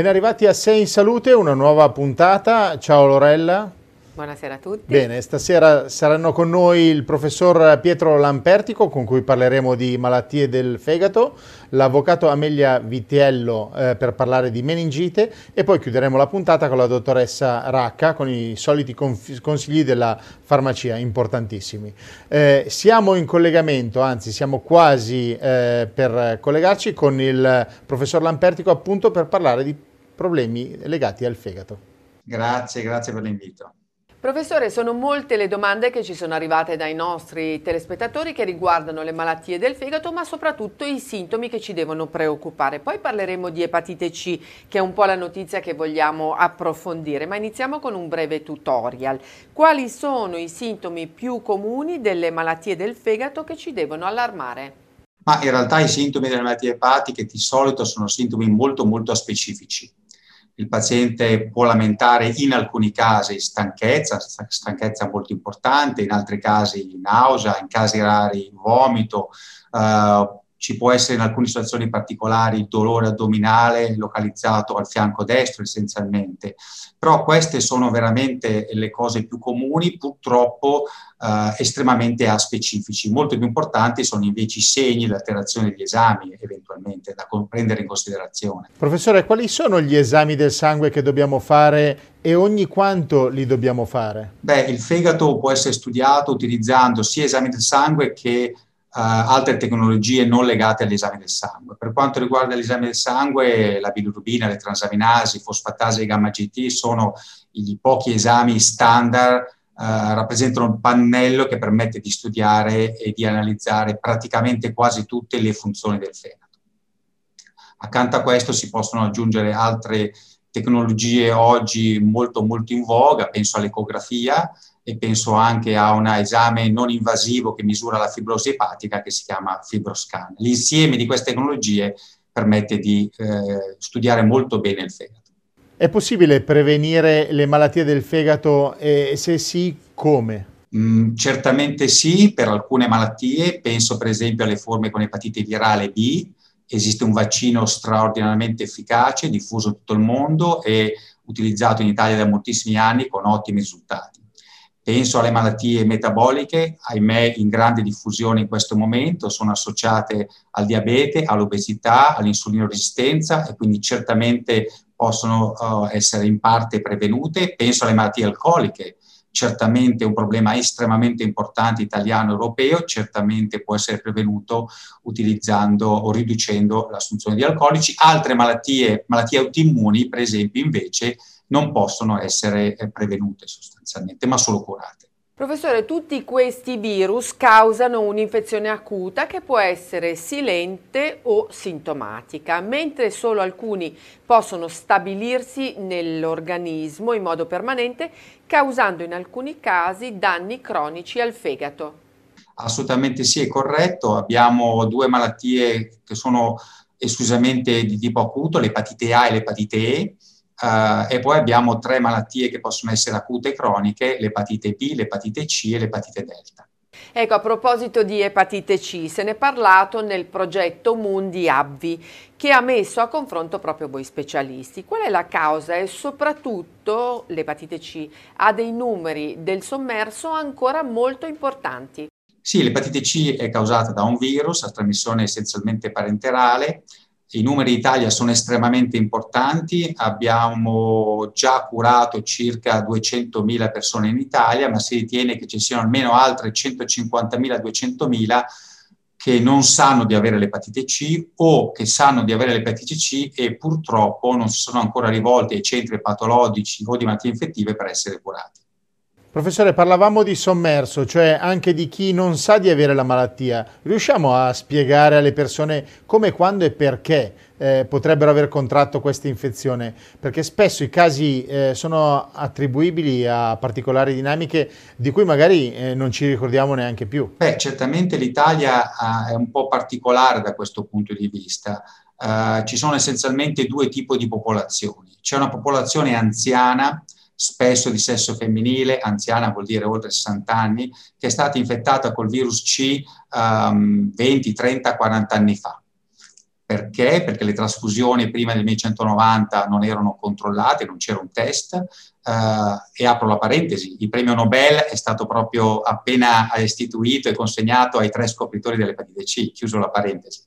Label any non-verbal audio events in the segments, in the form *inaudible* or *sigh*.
Ben arrivati a Sei in Salute, una nuova puntata. Ciao Lorella. Buonasera a tutti. Bene, stasera saranno con noi il professor Pietro Lampertico con cui parleremo di malattie del fegato, l'avvocato Amelia Vitiello eh, per parlare di meningite e poi chiuderemo la puntata con la dottoressa Racca con i soliti consigli della farmacia, importantissimi. Eh, siamo in collegamento, anzi siamo quasi eh, per collegarci con il professor Lampertico appunto per parlare di problemi legati al fegato. Grazie, grazie per l'invito. Professore, sono molte le domande che ci sono arrivate dai nostri telespettatori che riguardano le malattie del fegato, ma soprattutto i sintomi che ci devono preoccupare. Poi parleremo di epatite C, che è un po' la notizia che vogliamo approfondire, ma iniziamo con un breve tutorial. Quali sono i sintomi più comuni delle malattie del fegato che ci devono allarmare? Ma in realtà i sintomi delle malattie epatiche di solito sono sintomi molto molto specifici il paziente può lamentare in alcuni casi stanchezza, stanchezza molto importante, in altri casi nausea, in casi rari vomito, eh, ci può essere in alcune situazioni particolari dolore addominale localizzato al fianco destro essenzialmente, però queste sono veramente le cose più comuni, purtroppo eh, estremamente aspecifici. Molto più importanti sono invece i segni, l'alterazione degli esami eventualmente da prendere in considerazione. Professore, quali sono gli esami del sangue che dobbiamo fare e ogni quanto li dobbiamo fare? Beh, il fegato può essere studiato utilizzando sia esami del sangue che altre tecnologie non legate all'esame del sangue. Per quanto riguarda l'esame del sangue, la bilirubina, le transaminasi, fosfatasi e gamma GT sono i pochi esami standard, uh, rappresentano un pannello che permette di studiare e di analizzare praticamente quasi tutte le funzioni del fegato. Accanto a questo si possono aggiungere altre tecnologie oggi molto molto in voga, penso all'ecografia, e penso anche a un esame non invasivo che misura la fibrosi epatica che si chiama Fibroscan. L'insieme di queste tecnologie permette di eh, studiare molto bene il fegato. È possibile prevenire le malattie del fegato e se sì, come? Mm, certamente sì, per alcune malattie, penso per esempio alle forme con epatite virale B, esiste un vaccino straordinariamente efficace, diffuso in tutto il mondo e utilizzato in Italia da moltissimi anni con ottimi risultati. Penso alle malattie metaboliche, ahimè in grande diffusione in questo momento, sono associate al diabete, all'obesità, all'insulinoresistenza e quindi certamente possono uh, essere in parte prevenute. Penso alle malattie alcoliche, certamente un problema estremamente importante italiano europeo, certamente può essere prevenuto utilizzando o riducendo l'assunzione di alcolici. Altre malattie, malattie autoimmuni, per esempio, invece non possono essere eh, prevenute sostanzialmente, ma solo curate. Professore, tutti questi virus causano un'infezione acuta che può essere silente o sintomatica, mentre solo alcuni possono stabilirsi nell'organismo in modo permanente, causando in alcuni casi danni cronici al fegato. Assolutamente sì, è corretto. Abbiamo due malattie che sono esclusivamente di tipo acuto, l'epatite A e l'epatite E Uh, e poi abbiamo tre malattie che possono essere acute e croniche, l'epatite B, l'epatite C e l'epatite delta. Ecco, a proposito di epatite C, se ne è parlato nel progetto Mundi Abvi, che ha messo a confronto proprio voi specialisti. Qual è la causa e soprattutto l'epatite C ha dei numeri del sommerso ancora molto importanti? Sì, l'epatite C è causata da un virus a trasmissione essenzialmente parenterale, i numeri d'Italia sono estremamente importanti, abbiamo già curato circa 200.000 persone in Italia, ma si ritiene che ci siano almeno altre 150.000-200.000 che non sanno di avere l'epatite C o che sanno di avere l'epatite C e purtroppo non si sono ancora rivolti ai centri patologici o di malattie infettive per essere curati. Professore, parlavamo di sommerso, cioè anche di chi non sa di avere la malattia. Riusciamo a spiegare alle persone come, quando e perché eh, potrebbero aver contratto questa infezione? Perché spesso i casi eh, sono attribuibili a particolari dinamiche di cui magari eh, non ci ricordiamo neanche più. Beh, certamente l'Italia uh, è un po' particolare da questo punto di vista. Uh, ci sono essenzialmente due tipi di popolazioni. C'è una popolazione anziana spesso di sesso femminile, anziana vuol dire oltre 60 anni, che è stata infettata col virus C um, 20, 30, 40 anni fa. Perché? Perché le trasfusioni prima del 1990 non erano controllate, non c'era un test. Uh, e apro la parentesi, il premio Nobel è stato proprio appena istituito e consegnato ai tre scopritori dell'epatite C, chiuso la parentesi.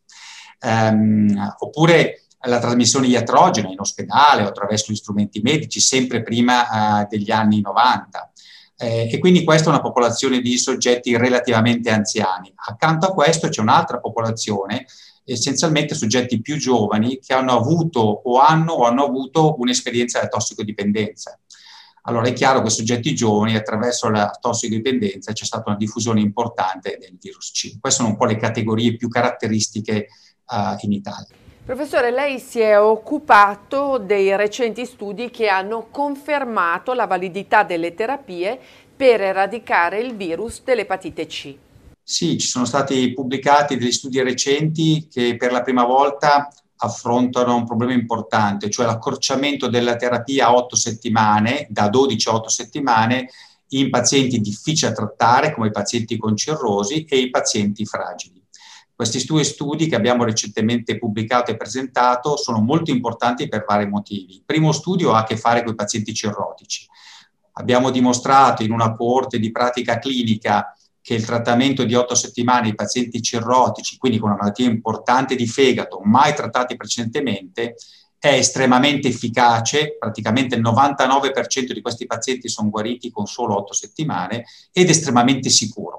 Um, oppure la trasmissione iatrogena in ospedale o attraverso gli strumenti medici, sempre prima eh, degli anni 90. Eh, e quindi questa è una popolazione di soggetti relativamente anziani. Accanto a questo c'è un'altra popolazione, essenzialmente soggetti più giovani che hanno avuto o hanno o hanno avuto un'esperienza di tossicodipendenza. Allora è chiaro che soggetti giovani attraverso la tossicodipendenza c'è stata una diffusione importante del virus C. Queste sono un po' le categorie più caratteristiche uh, in Italia. Professore, lei si è occupato dei recenti studi che hanno confermato la validità delle terapie per eradicare il virus dell'epatite C. Sì, ci sono stati pubblicati degli studi recenti che per la prima volta affrontano un problema importante, cioè l'accorciamento della terapia a 8 settimane, da 12 a 8 settimane, in pazienti difficili da trattare come i pazienti con cirrosi e i pazienti fragili. Questi due studi che abbiamo recentemente pubblicato e presentato sono molto importanti per vari motivi. Il primo studio ha a che fare con i pazienti cirrotici. Abbiamo dimostrato in una coorte di pratica clinica che il trattamento di otto settimane ai pazienti cirrotici, quindi con una malattia importante di fegato, mai trattati precedentemente, è estremamente efficace, praticamente il 99% di questi pazienti sono guariti con solo otto settimane ed estremamente sicuro.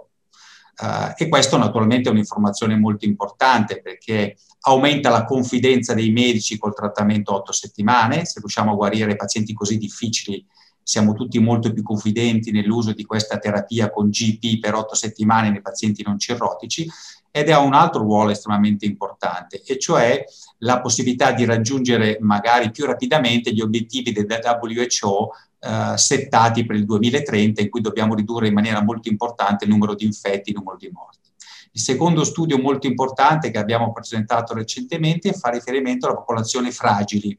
Uh, e questo naturalmente è un'informazione molto importante perché aumenta la confidenza dei medici col trattamento 8 settimane, se riusciamo a guarire pazienti così difficili siamo tutti molto più confidenti nell'uso di questa terapia con GP per 8 settimane nei pazienti non cirrotici ed ha un altro ruolo estremamente importante, e cioè la possibilità di raggiungere magari più rapidamente gli obiettivi del WHO eh, settati per il 2030 in cui dobbiamo ridurre in maniera molto importante il numero di infetti, il numero di morti. Il secondo studio molto importante che abbiamo presentato recentemente fa riferimento alla popolazione fragili.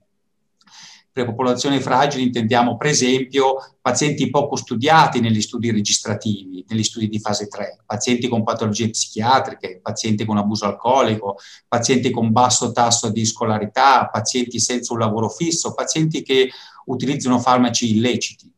Per le popolazioni fragili intendiamo per esempio pazienti poco studiati negli studi registrativi, negli studi di fase 3, pazienti con patologie psichiatriche, pazienti con abuso alcolico, pazienti con basso tasso di scolarità, pazienti senza un lavoro fisso, pazienti che utilizzano farmaci illeciti.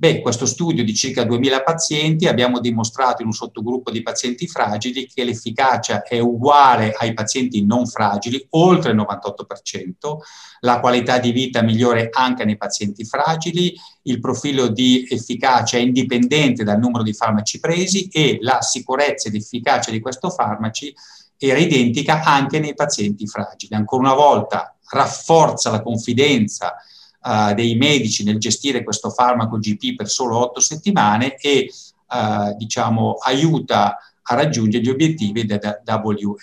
Beh, questo studio di circa 2000 pazienti abbiamo dimostrato in un sottogruppo di pazienti fragili che l'efficacia è uguale ai pazienti non fragili, oltre il 98%, la qualità di vita migliore anche nei pazienti fragili, il profilo di efficacia è indipendente dal numero di farmaci presi e la sicurezza ed efficacia di questi farmaci era identica anche nei pazienti fragili. Ancora una volta rafforza la confidenza uh, dei medici nel gestire questo farmaco GP per solo otto settimane e uh, diciamo, aiuta a raggiungere gli obiettivi del WHO.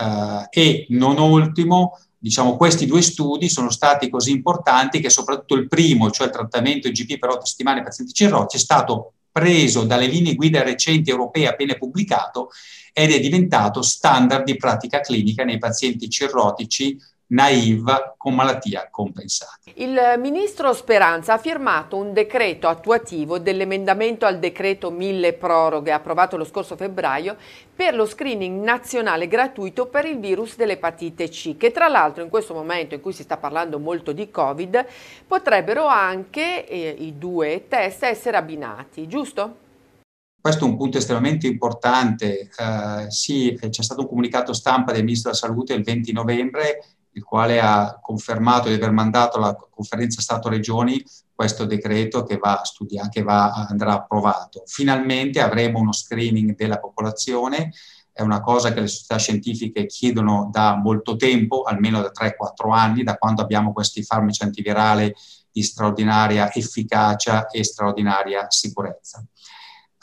Uh, e non ultimo, diciamo, questi due studi sono stati così importanti che soprattutto il primo, cioè il trattamento GP per otto settimane ai pazienti cirrosi, è stato preso dalle linee guida recenti europee appena pubblicato ed è diventato standard di pratica clinica nei pazienti cirrotici naive con malattia compensata. Il ministro Speranza ha firmato un decreto attuativo dell'emendamento al decreto mille proroghe approvato lo scorso febbraio per lo screening nazionale gratuito per il virus dell'epatite C, che tra l'altro in questo momento in cui si sta parlando molto di Covid potrebbero anche eh, i due test essere abbinati, giusto? Questo è un punto estremamente importante. Uh, sì, c'è stato un comunicato stampa del Ministro della Salute il 20 novembre il quale ha confermato di aver mandato alla conferenza Stato-Regioni questo decreto che, va studiato, che va, andrà approvato. Finalmente avremo uno screening della popolazione, è una cosa che le società scientifiche chiedono da molto tempo, almeno da 3-4 anni, da quando abbiamo questi farmaci antivirali di straordinaria efficacia e straordinaria sicurezza.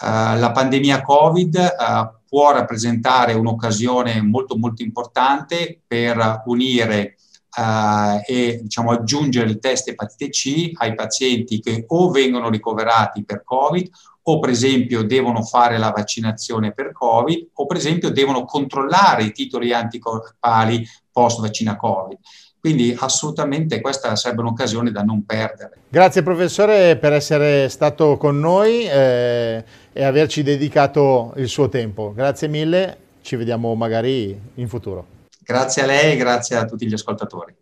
Uh, la pandemia Covid uh, può rappresentare un'occasione molto molto importante per unire uh, e diciamo, aggiungere il test epatite C ai pazienti che o vengono ricoverati per Covid o per esempio devono fare la vaccinazione per Covid o per esempio devono controllare i titoli anticorpali post vaccina Covid. Quindi assolutamente questa sarebbe un'occasione da non perdere. Grazie professore per essere stato con noi eh, e averci dedicato il suo tempo. Grazie mille, ci vediamo magari in futuro. Grazie a lei e grazie a tutti gli ascoltatori.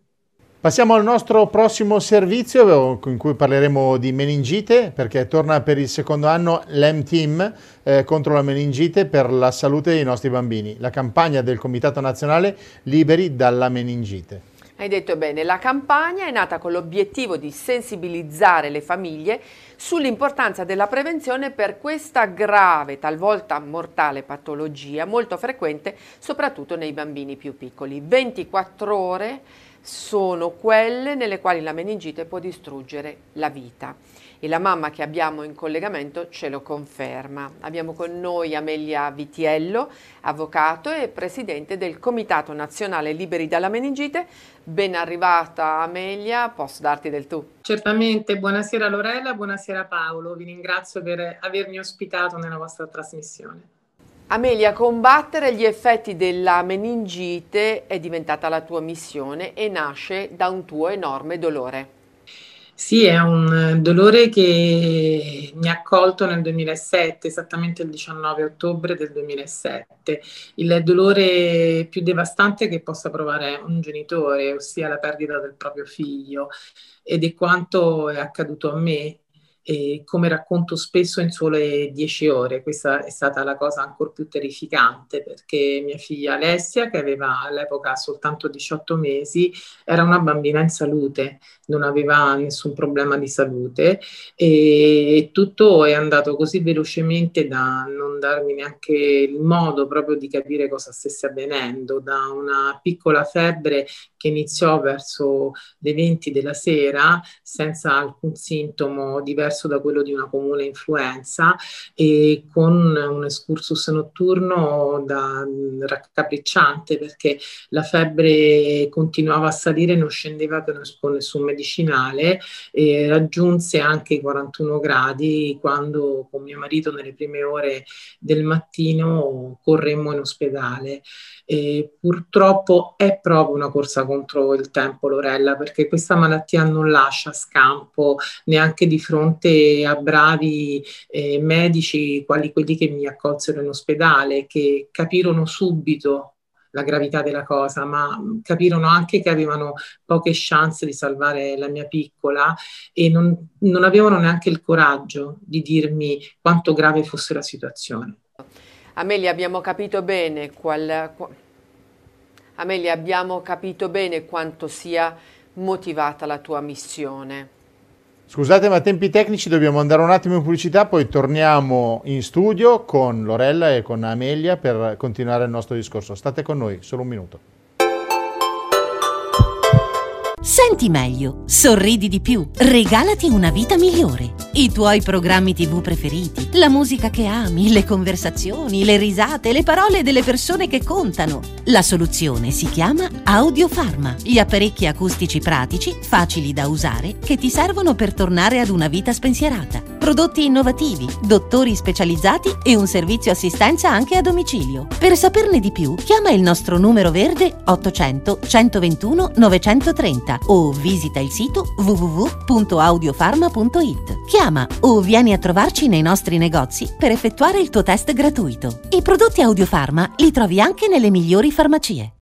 Passiamo al nostro prossimo servizio in cui parleremo di meningite perché torna per il secondo anno l'M-Team eh, contro la meningite per la salute dei nostri bambini, la campagna del Comitato Nazionale Liberi dalla meningite. Hai detto bene, la campagna è nata con l'obiettivo di sensibilizzare le famiglie sull'importanza della prevenzione per questa grave, talvolta mortale patologia molto frequente soprattutto nei bambini più piccoli. 24 ore sono quelle nelle quali la meningite può distruggere la vita e la mamma che abbiamo in collegamento ce lo conferma. Abbiamo con noi Amelia Vitiello, avvocato e presidente del Comitato Nazionale Liberi dalla Meningite. Ben arrivata Amelia, posso darti del tu? Certamente, buonasera Lorella, buonasera Paolo, vi ringrazio per avermi ospitato nella vostra trasmissione. Amelia, combattere gli effetti della meningite è diventata la tua missione e nasce da un tuo enorme dolore. Sì, è un dolore che mi ha colto nel 2007, esattamente il 19 ottobre del 2007. Il dolore più devastante che possa provare un genitore, ossia la perdita del proprio figlio, ed è quanto è accaduto a me e come racconto spesso in sole dieci ore. Questa è stata la cosa ancora più terrificante perché mia figlia Alessia, che aveva all'epoca soltanto 18 mesi, era una bambina in salute, non aveva nessun problema di salute e tutto è andato così velocemente da non darmi neanche il modo proprio di capire cosa stesse avvenendo, da una piccola febbre che iniziò verso le 20 della sera senza alcun sintomo diverso da quello di una comune influenza e con un excursus notturno da raccapricciante perché la febbre continuava a salire, e non scendeva con nessun medicinale e raggiunse anche i 41 gradi quando con mio marito nelle prime ore del mattino corremmo in ospedale. E purtroppo è proprio una corsa contro il tempo, Lorella, perché questa malattia non lascia scampo neanche di fronte a bravi eh, medici, quali quelli che mi accolsero in ospedale, che capirono subito la gravità della cosa, ma capirono anche che avevano poche chance di salvare la mia piccola e non, non avevano neanche il coraggio di dirmi quanto grave fosse la situazione. Amelia, abbiamo capito bene qual... Amelia, abbiamo capito bene quanto sia motivata la tua missione. Scusate, ma tempi tecnici dobbiamo andare un attimo in pubblicità, poi torniamo in studio con Lorella e con Amelia per continuare il nostro discorso. State con noi, solo un minuto. Senti meglio, sorridi di più, regalati una vita migliore. I tuoi programmi tv preferiti, la musica che ami, le conversazioni, le risate, le parole delle persone che contano. La soluzione si chiama Audiofarma, gli apparecchi acustici pratici, facili da usare, che ti servono per tornare ad una vita spensierata. Prodotti innovativi, dottori specializzati e un servizio assistenza anche a domicilio. Per saperne di più, chiama il nostro numero verde 800 121 930 o visita il sito www.audiofarma.it. Chiama o vieni a trovarci nei nostri negozi per effettuare il tuo test gratuito. I prodotti Audiofarma li trovi anche nelle migliori farmacie.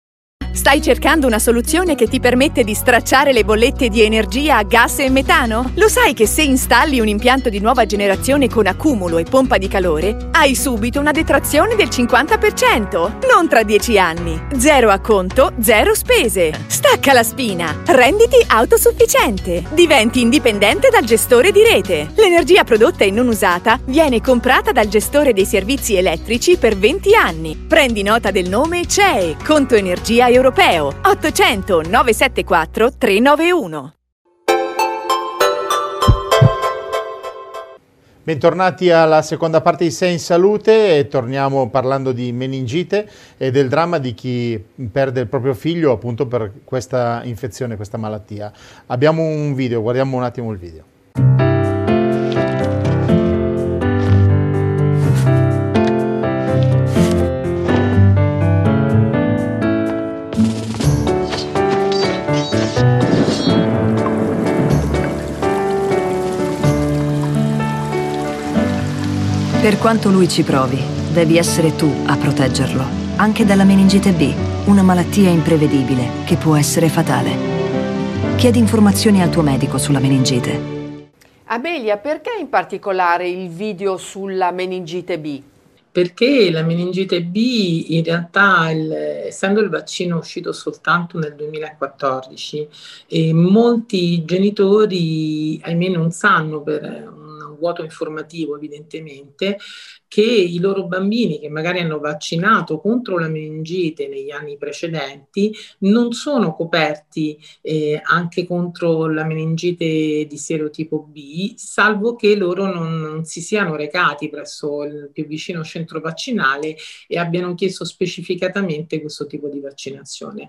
Stai cercando una soluzione che ti permette di stracciare le bollette di energia gas e metano? Lo sai che se installi un impianto di nuova generazione con accumulo e pompa di calore, hai subito una detrazione del 50%, non tra 10 anni. Zero acconto, zero spese. Stacca la spina, renditi autosufficiente, diventi indipendente dal gestore di rete. L'energia prodotta e non usata viene comprata dal gestore dei servizi elettrici per 20 anni. Prendi nota del nome CEE, Conto Energia Europeo europeo 800 974 391. Bentornati alla seconda parte di Sei in salute e torniamo parlando di meningite e del dramma di chi perde il proprio figlio appunto per questa infezione, questa malattia. Abbiamo un video, guardiamo un attimo il video. Quanto lui ci provi, devi essere tu a proteggerlo, anche dalla meningite B, una malattia imprevedibile che può essere fatale. Chiedi informazioni al tuo medico sulla meningite. Amelia, perché in particolare il video sulla meningite B? Perché la meningite B in realtà, il, essendo il vaccino uscito soltanto nel 2014, molti genitori, ahimè, non sanno per vuoto informativo evidentemente, che i loro bambini che magari hanno vaccinato contro la meningite negli anni precedenti non sono coperti eh, anche contro la meningite di serotipo B, salvo che loro non, non si siano recati presso il più vicino centro vaccinale e abbiano chiesto specificatamente questo tipo di vaccinazione.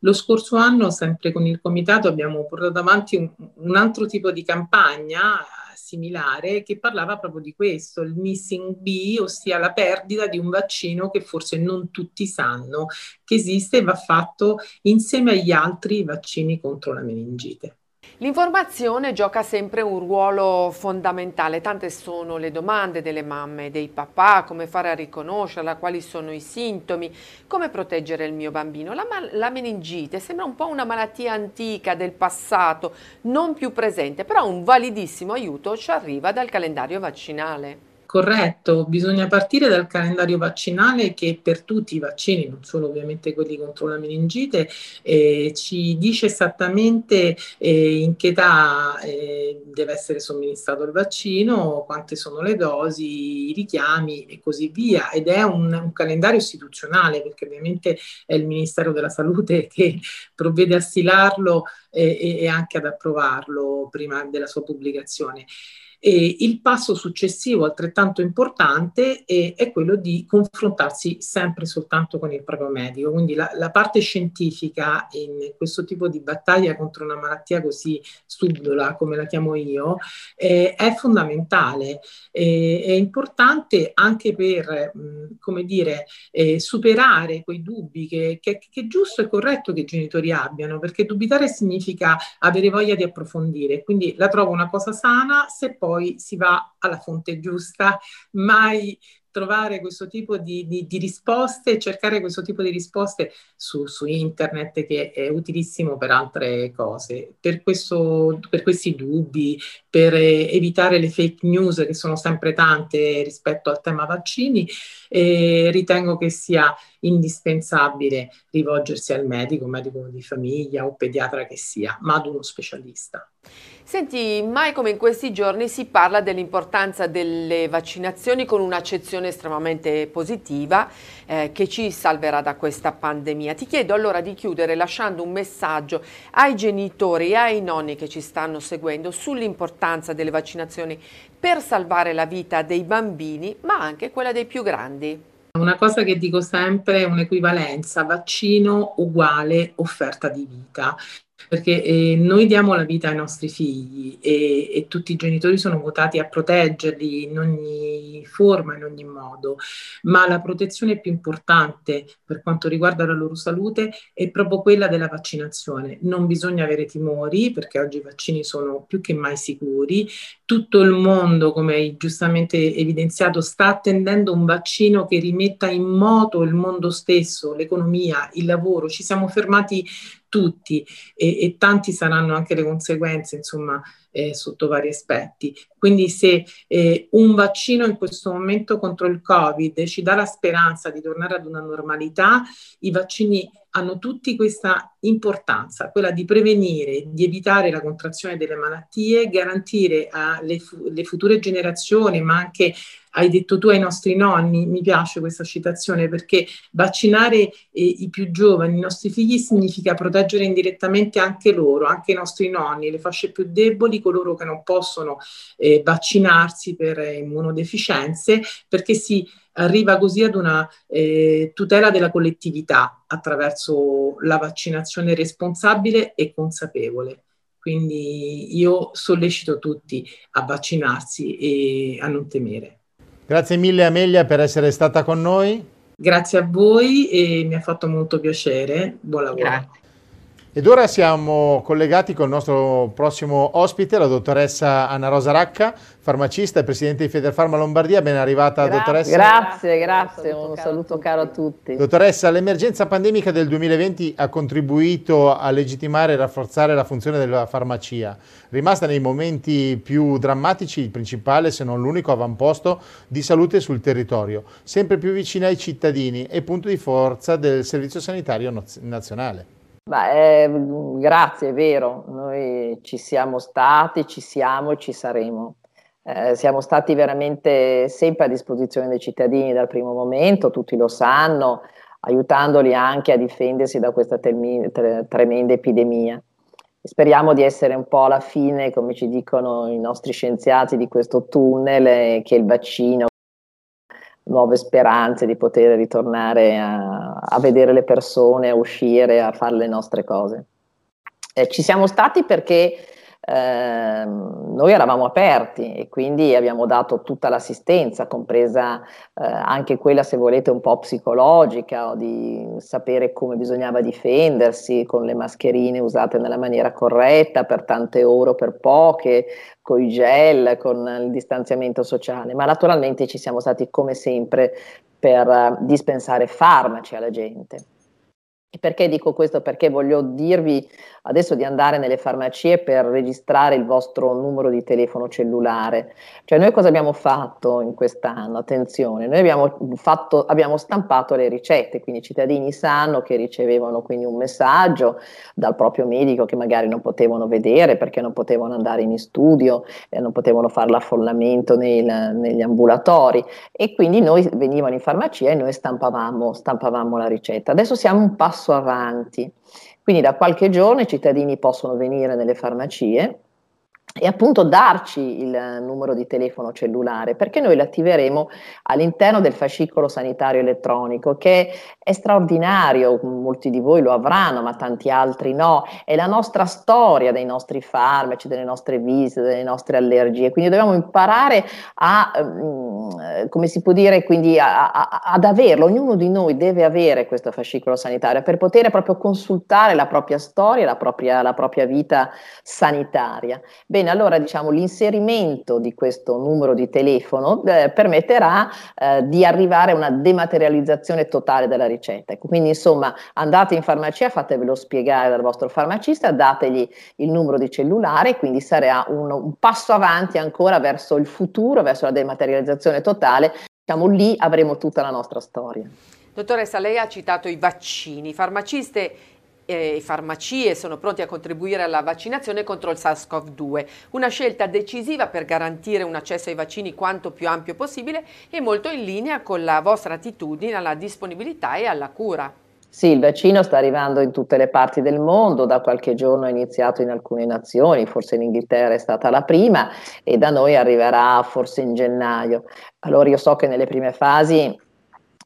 Lo scorso anno, sempre con il comitato, abbiamo portato avanti un, un altro tipo di campagna similare che parlava proprio di questo, il missing B, ossia la perdita di un vaccino che forse non tutti sanno che esiste e va fatto insieme agli altri vaccini contro la meningite. L'informazione gioca sempre un ruolo fondamentale, tante sono le domande delle mamme e dei papà, come fare a riconoscerla, quali sono i sintomi, come proteggere il mio bambino. La, la meningite sembra un po' una malattia antica del passato, non più presente, però un validissimo aiuto ci arriva dal calendario vaccinale. Corretto, bisogna partire dal calendario vaccinale che per tutti i vaccini, non solo ovviamente quelli contro la meningite, eh, ci dice esattamente eh, in che età eh, deve essere somministrato il vaccino, quante sono le dosi, i richiami e così via. Ed è un, un calendario istituzionale perché ovviamente è il Ministero della Salute *laughs* che provvede a stilarlo e, e anche ad approvarlo prima della sua pubblicazione. E il passo successivo, altrettanto importante, è, è, quello di confrontarsi sempre soltanto con il proprio medico. Quindi la, la, parte scientifica in questo tipo di battaglia contro una malattia così subdola, come la chiamo io, eh, è fondamentale. Eh, è importante anche per, come dire, eh, superare quei dubbi che, che, che è giusto e corretto che i genitori abbiano, perché dubitare significa avere voglia di approfondire. Quindi la trovo una cosa sana se poi poi si va alla fonte giusta, mai trovare questo tipo di, di, di risposte, cercare questo tipo di risposte su, su, internet che è utilissimo per altre cose. Per, questo, per questi dubbi, per evitare le fake news che sono sempre tante rispetto al tema vaccini, eh, ritengo che sia indispensabile rivolgersi al medico, medico di famiglia o pediatra che sia, ma ad uno specialista. Senti, mai come in questi giorni si parla dell'importanza delle vaccinazioni con un'accezione estremamente positiva eh, che ci salverà da questa pandemia. Ti chiedo allora di chiudere lasciando un messaggio ai genitori e ai nonni che ci stanno seguendo sull'importanza delle vaccinazioni per salvare la vita dei bambini, ma anche quella dei più grandi. Una cosa che dico sempre è un'equivalenza, vaccino uguale offerta di vita perché eh, noi diamo la vita ai nostri figli e, e, tutti i genitori sono votati a proteggerli in ogni forma, in ogni modo, ma la protezione più importante per quanto riguarda la loro salute è proprio quella della vaccinazione. Non bisogna avere timori perché oggi i vaccini sono più che mai sicuri. Tutto il mondo, come hai giustamente evidenziato, sta attendendo un vaccino che rimetta in moto il mondo stesso, l'economia, il lavoro. Ci siamo fermati tutti e, e tanti saranno anche le conseguenze, insomma, eh, sotto vari aspetti. Quindi se eh, un vaccino in questo momento contro il Covid ci dà la speranza di tornare ad una normalità, i vaccini hanno tutti questa importanza, quella di prevenire, di evitare la contrazione delle malattie, garantire alle fu- future generazioni, ma anche hai detto tu ai nostri nonni, mi piace questa citazione perché vaccinare eh, i più giovani, i nostri figli, significa proteggere indirettamente anche loro, anche i nostri nonni, le fasce più deboli, coloro che non possono eh, vaccinarsi per immunodeficienze, perché si arriva così ad una eh, tutela della collettività attraverso la vaccinazione responsabile e consapevole. Quindi io sollecito tutti a vaccinarsi e a non temere. Grazie mille Amelia per essere stata con noi. Grazie a voi e mi ha fatto molto piacere. Buon lavoro. Grazie. Ed ora siamo collegati con il nostro prossimo ospite, la dottoressa Anna Rosa Racca, farmacista e presidente di Federfarma Lombardia. Ben arrivata, Gra- dottoressa. Grazie, grazie, un saluto caro a tutti. Dottoressa, l'emergenza pandemica del 2020 ha contribuito a legittimare e rafforzare la funzione della farmacia, rimasta nei momenti più drammatici il principale, se non l'unico avamposto di salute sul territorio, sempre più vicina ai cittadini e punto di forza del Servizio Sanitario Nazionale. Beh, eh, grazie, è vero, noi ci siamo stati, ci siamo e ci saremo. Eh, siamo stati veramente sempre a disposizione dei cittadini dal primo momento, tutti lo sanno, aiutandoli anche a difendersi da questa termi- tre- tremenda epidemia. Speriamo di essere un po' alla fine, come ci dicono i nostri scienziati, di questo tunnel e che il vaccino nuove speranze di poter ritornare a, a, vedere le persone, a uscire, a fare le nostre cose. Eh, ci siamo stati perché eh, noi eravamo aperti e quindi abbiamo dato tutta l'assistenza, compresa eh, anche quella, se volete, un po' psicologica, o di sapere come bisognava difendersi con le mascherine usate nella maniera corretta, per tante ore per poche, con i gel, con il distanziamento sociale, ma naturalmente ci siamo stati come sempre per dispensare farmaci alla gente. Perché dico questo? Perché voglio dirvi adesso di andare nelle farmacie per registrare il vostro numero di telefono cellulare. Cioè noi cosa abbiamo fatto in quest'anno? Attenzione, noi abbiamo, fatto, abbiamo stampato le ricette, quindi i cittadini sanno che ricevevano quindi un messaggio dal proprio medico che magari non potevano vedere perché non potevano andare in studio, eh, non potevano fare l'affollamento nel, negli ambulatori e quindi noi venivano in farmacia e noi stampavamo, stampavamo la ricetta. Adesso siamo un passo avanti. Quindi da qualche giorno i cittadini possono venire nelle farmacie e appunto darci il numero di telefono cellulare perché noi l'attiveremo all'interno del fascicolo sanitario elettronico che è straordinario, molti di voi lo avranno ma tanti altri no, è la nostra storia dei nostri farmaci, delle nostre visite, delle nostre allergie, quindi dobbiamo imparare a, mm, come si può dire, quindi a, a, ad averlo, ognuno di noi deve avere questo fascicolo sanitario per poter proprio consultare la propria storia, la propria, la propria vita sanitaria. Bene, allora diciamo l'inserimento di questo numero di telefono eh, permetterà eh, di arrivare a una dematerializzazione totale della ricetta. Ecco, quindi insomma andate in farmacia, fatevelo spiegare dal vostro farmacista, dategli il numero di cellulare, quindi sarà un, un passo avanti ancora verso il futuro, verso la dematerializzazione totale. Diciamo lì avremo tutta la nostra storia. Dottoressa, lei ha citato i vaccini. Farmaciste e farmacie sono pronti a contribuire alla vaccinazione contro il SARS-CoV-2, una scelta decisiva per garantire un accesso ai vaccini quanto più ampio possibile e molto in linea con la vostra attitudine alla disponibilità e alla cura. Sì, il vaccino sta arrivando in tutte le parti del mondo, da qualche giorno è iniziato in alcune nazioni, forse in Inghilterra è stata la prima e da noi arriverà forse in gennaio. Allora io so che nelle prime fasi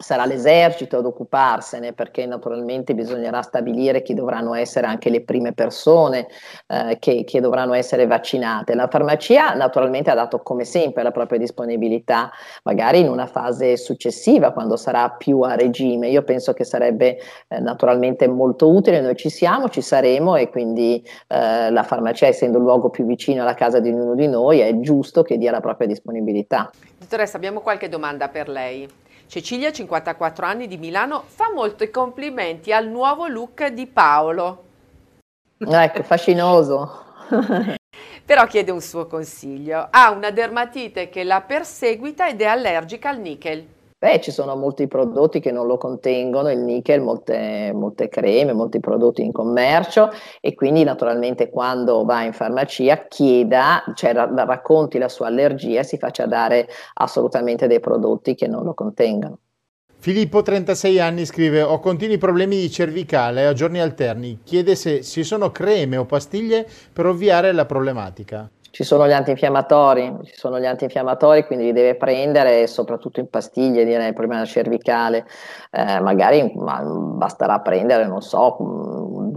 sarà l'esercito ad occuparsene perché naturalmente bisognerà stabilire chi dovranno essere anche le prime persone eh, che, che, dovranno essere vaccinate. La farmacia naturalmente ha dato come sempre la propria disponibilità, magari in una fase successiva quando sarà più a regime. Io penso che sarebbe eh, naturalmente molto utile, noi ci siamo, ci saremo e quindi eh, la farmacia essendo il luogo più vicino alla casa di ognuno di noi è giusto che dia la propria disponibilità. Dottoressa, abbiamo qualche domanda per lei. Cecilia, 54 anni di Milano, fa molti complimenti al nuovo look di Paolo. Ecco, fascinoso. *laughs* Però chiede un suo consiglio. Ha una dermatite che la perseguita ed è allergica al nickel. Beh, ci sono molti prodotti che non lo contengono, il nickel, molte, molte creme, molti prodotti in commercio e quindi naturalmente quando va in farmacia chieda, cioè racconti la sua allergia e si faccia dare assolutamente dei prodotti che non lo contengano. Filippo, 36 anni, scrive: Ho continui problemi di cervicale a giorni alterni. Chiede se ci sono creme o pastiglie per ovviare la problematica. Ci sono gli antinfiammatori, ci sono gli antinfiammatori, quindi li deve prendere soprattutto in pastiglie, direi, prima cervicale. Eh, magari ma basterà prendere, non so,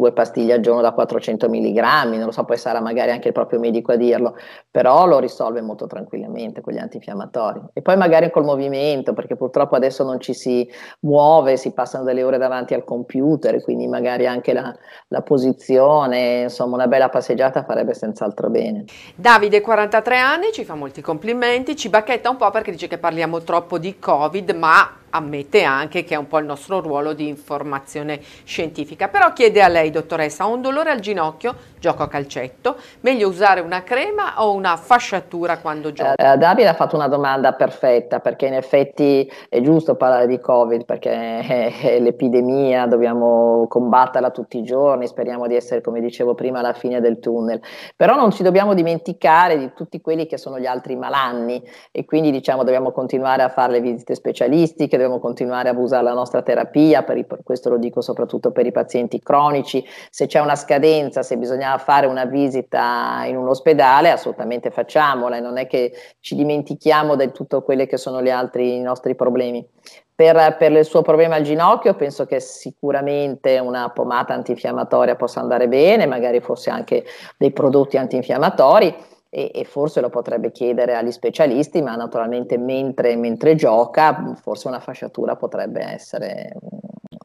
due pastiglie al giorno da 400 mg, non lo so, poi sarà magari anche il proprio medico a dirlo, però lo risolve molto tranquillamente con gli antinfiammatori. E poi magari col movimento, perché purtroppo adesso non ci si muove, si passano delle ore davanti al computer, quindi magari anche la, la posizione, insomma una bella passeggiata farebbe senz'altro bene. Davide, 43 anni, ci fa molti complimenti, ci bacchetta un po' perché dice che parliamo troppo di Covid, ma ammette anche che è un po' il nostro ruolo di informazione scientifica. Però chiede a lei, dottoressa, ho un dolore al ginocchio, gioco a calcetto, meglio usare una crema o una fasciatura quando gioco? Eh, Davide ha fatto una domanda perfetta perché in effetti è giusto parlare di Covid perché è, è l'epidemia, dobbiamo combatterla tutti i giorni, speriamo di essere, come dicevo prima, alla fine del tunnel. Però non ci dobbiamo dimenticare di tutti quelli che sono gli altri malanni e quindi diciamo dobbiamo continuare a fare le visite specialistiche, dobbiamo continuare a usare la nostra terapia, per, i, questo lo dico soprattutto per i pazienti cronici, se c'è una scadenza, se bisogna fare una visita in un ospedale, assolutamente facciamola e non è che ci dimentichiamo di tutto quelli che sono gli altri i nostri problemi. Per, per, il suo problema al ginocchio penso che sicuramente una pomata antinfiammatoria possa andare bene, magari forse anche dei prodotti antinfiammatori e, e, forse lo potrebbe chiedere agli specialisti, ma naturalmente mentre, mentre gioca forse una fasciatura potrebbe essere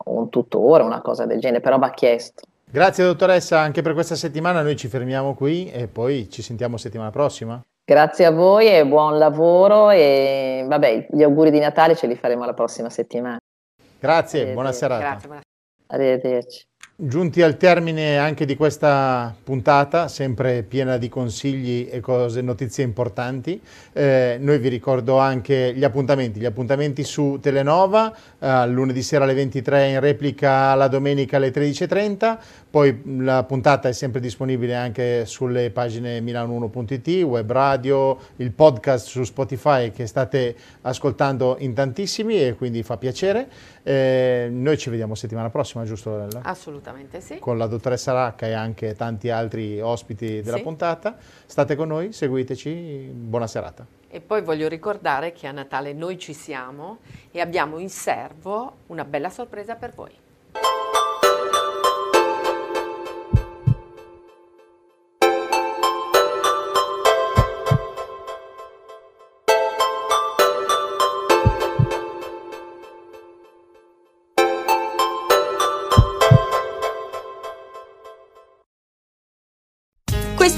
un tutore, una cosa del genere, però va chiesto. Grazie dottoressa, anche per questa settimana noi ci fermiamo qui e poi ci sentiamo settimana prossima. Grazie a voi e buon lavoro e vabbè, gli auguri di Natale ce li faremo la prossima settimana. Grazie, buona serata. Grazie, buona... Arrivederci. Giunti al termine anche di questa puntata, sempre piena di consigli e cose, notizie importanti, eh, noi vi ricordo anche gli appuntamenti, gli appuntamenti su Telenova, eh, lunedì sera alle 23 in replica la domenica alle 13.30, poi la puntata è sempre disponibile anche sulle pagine milano1.it, web radio, il podcast su Spotify che state ascoltando in tantissimi e quindi fa piacere. Eh, noi ci vediamo settimana prossima, giusto Lorella? Assolutamente sì. Con la dottoressa Racca e anche tanti altri ospiti della sì. puntata. State con noi, seguiteci, buona serata. E poi voglio ricordare che a Natale noi ci siamo e abbiamo in serbo una bella sorpresa per voi.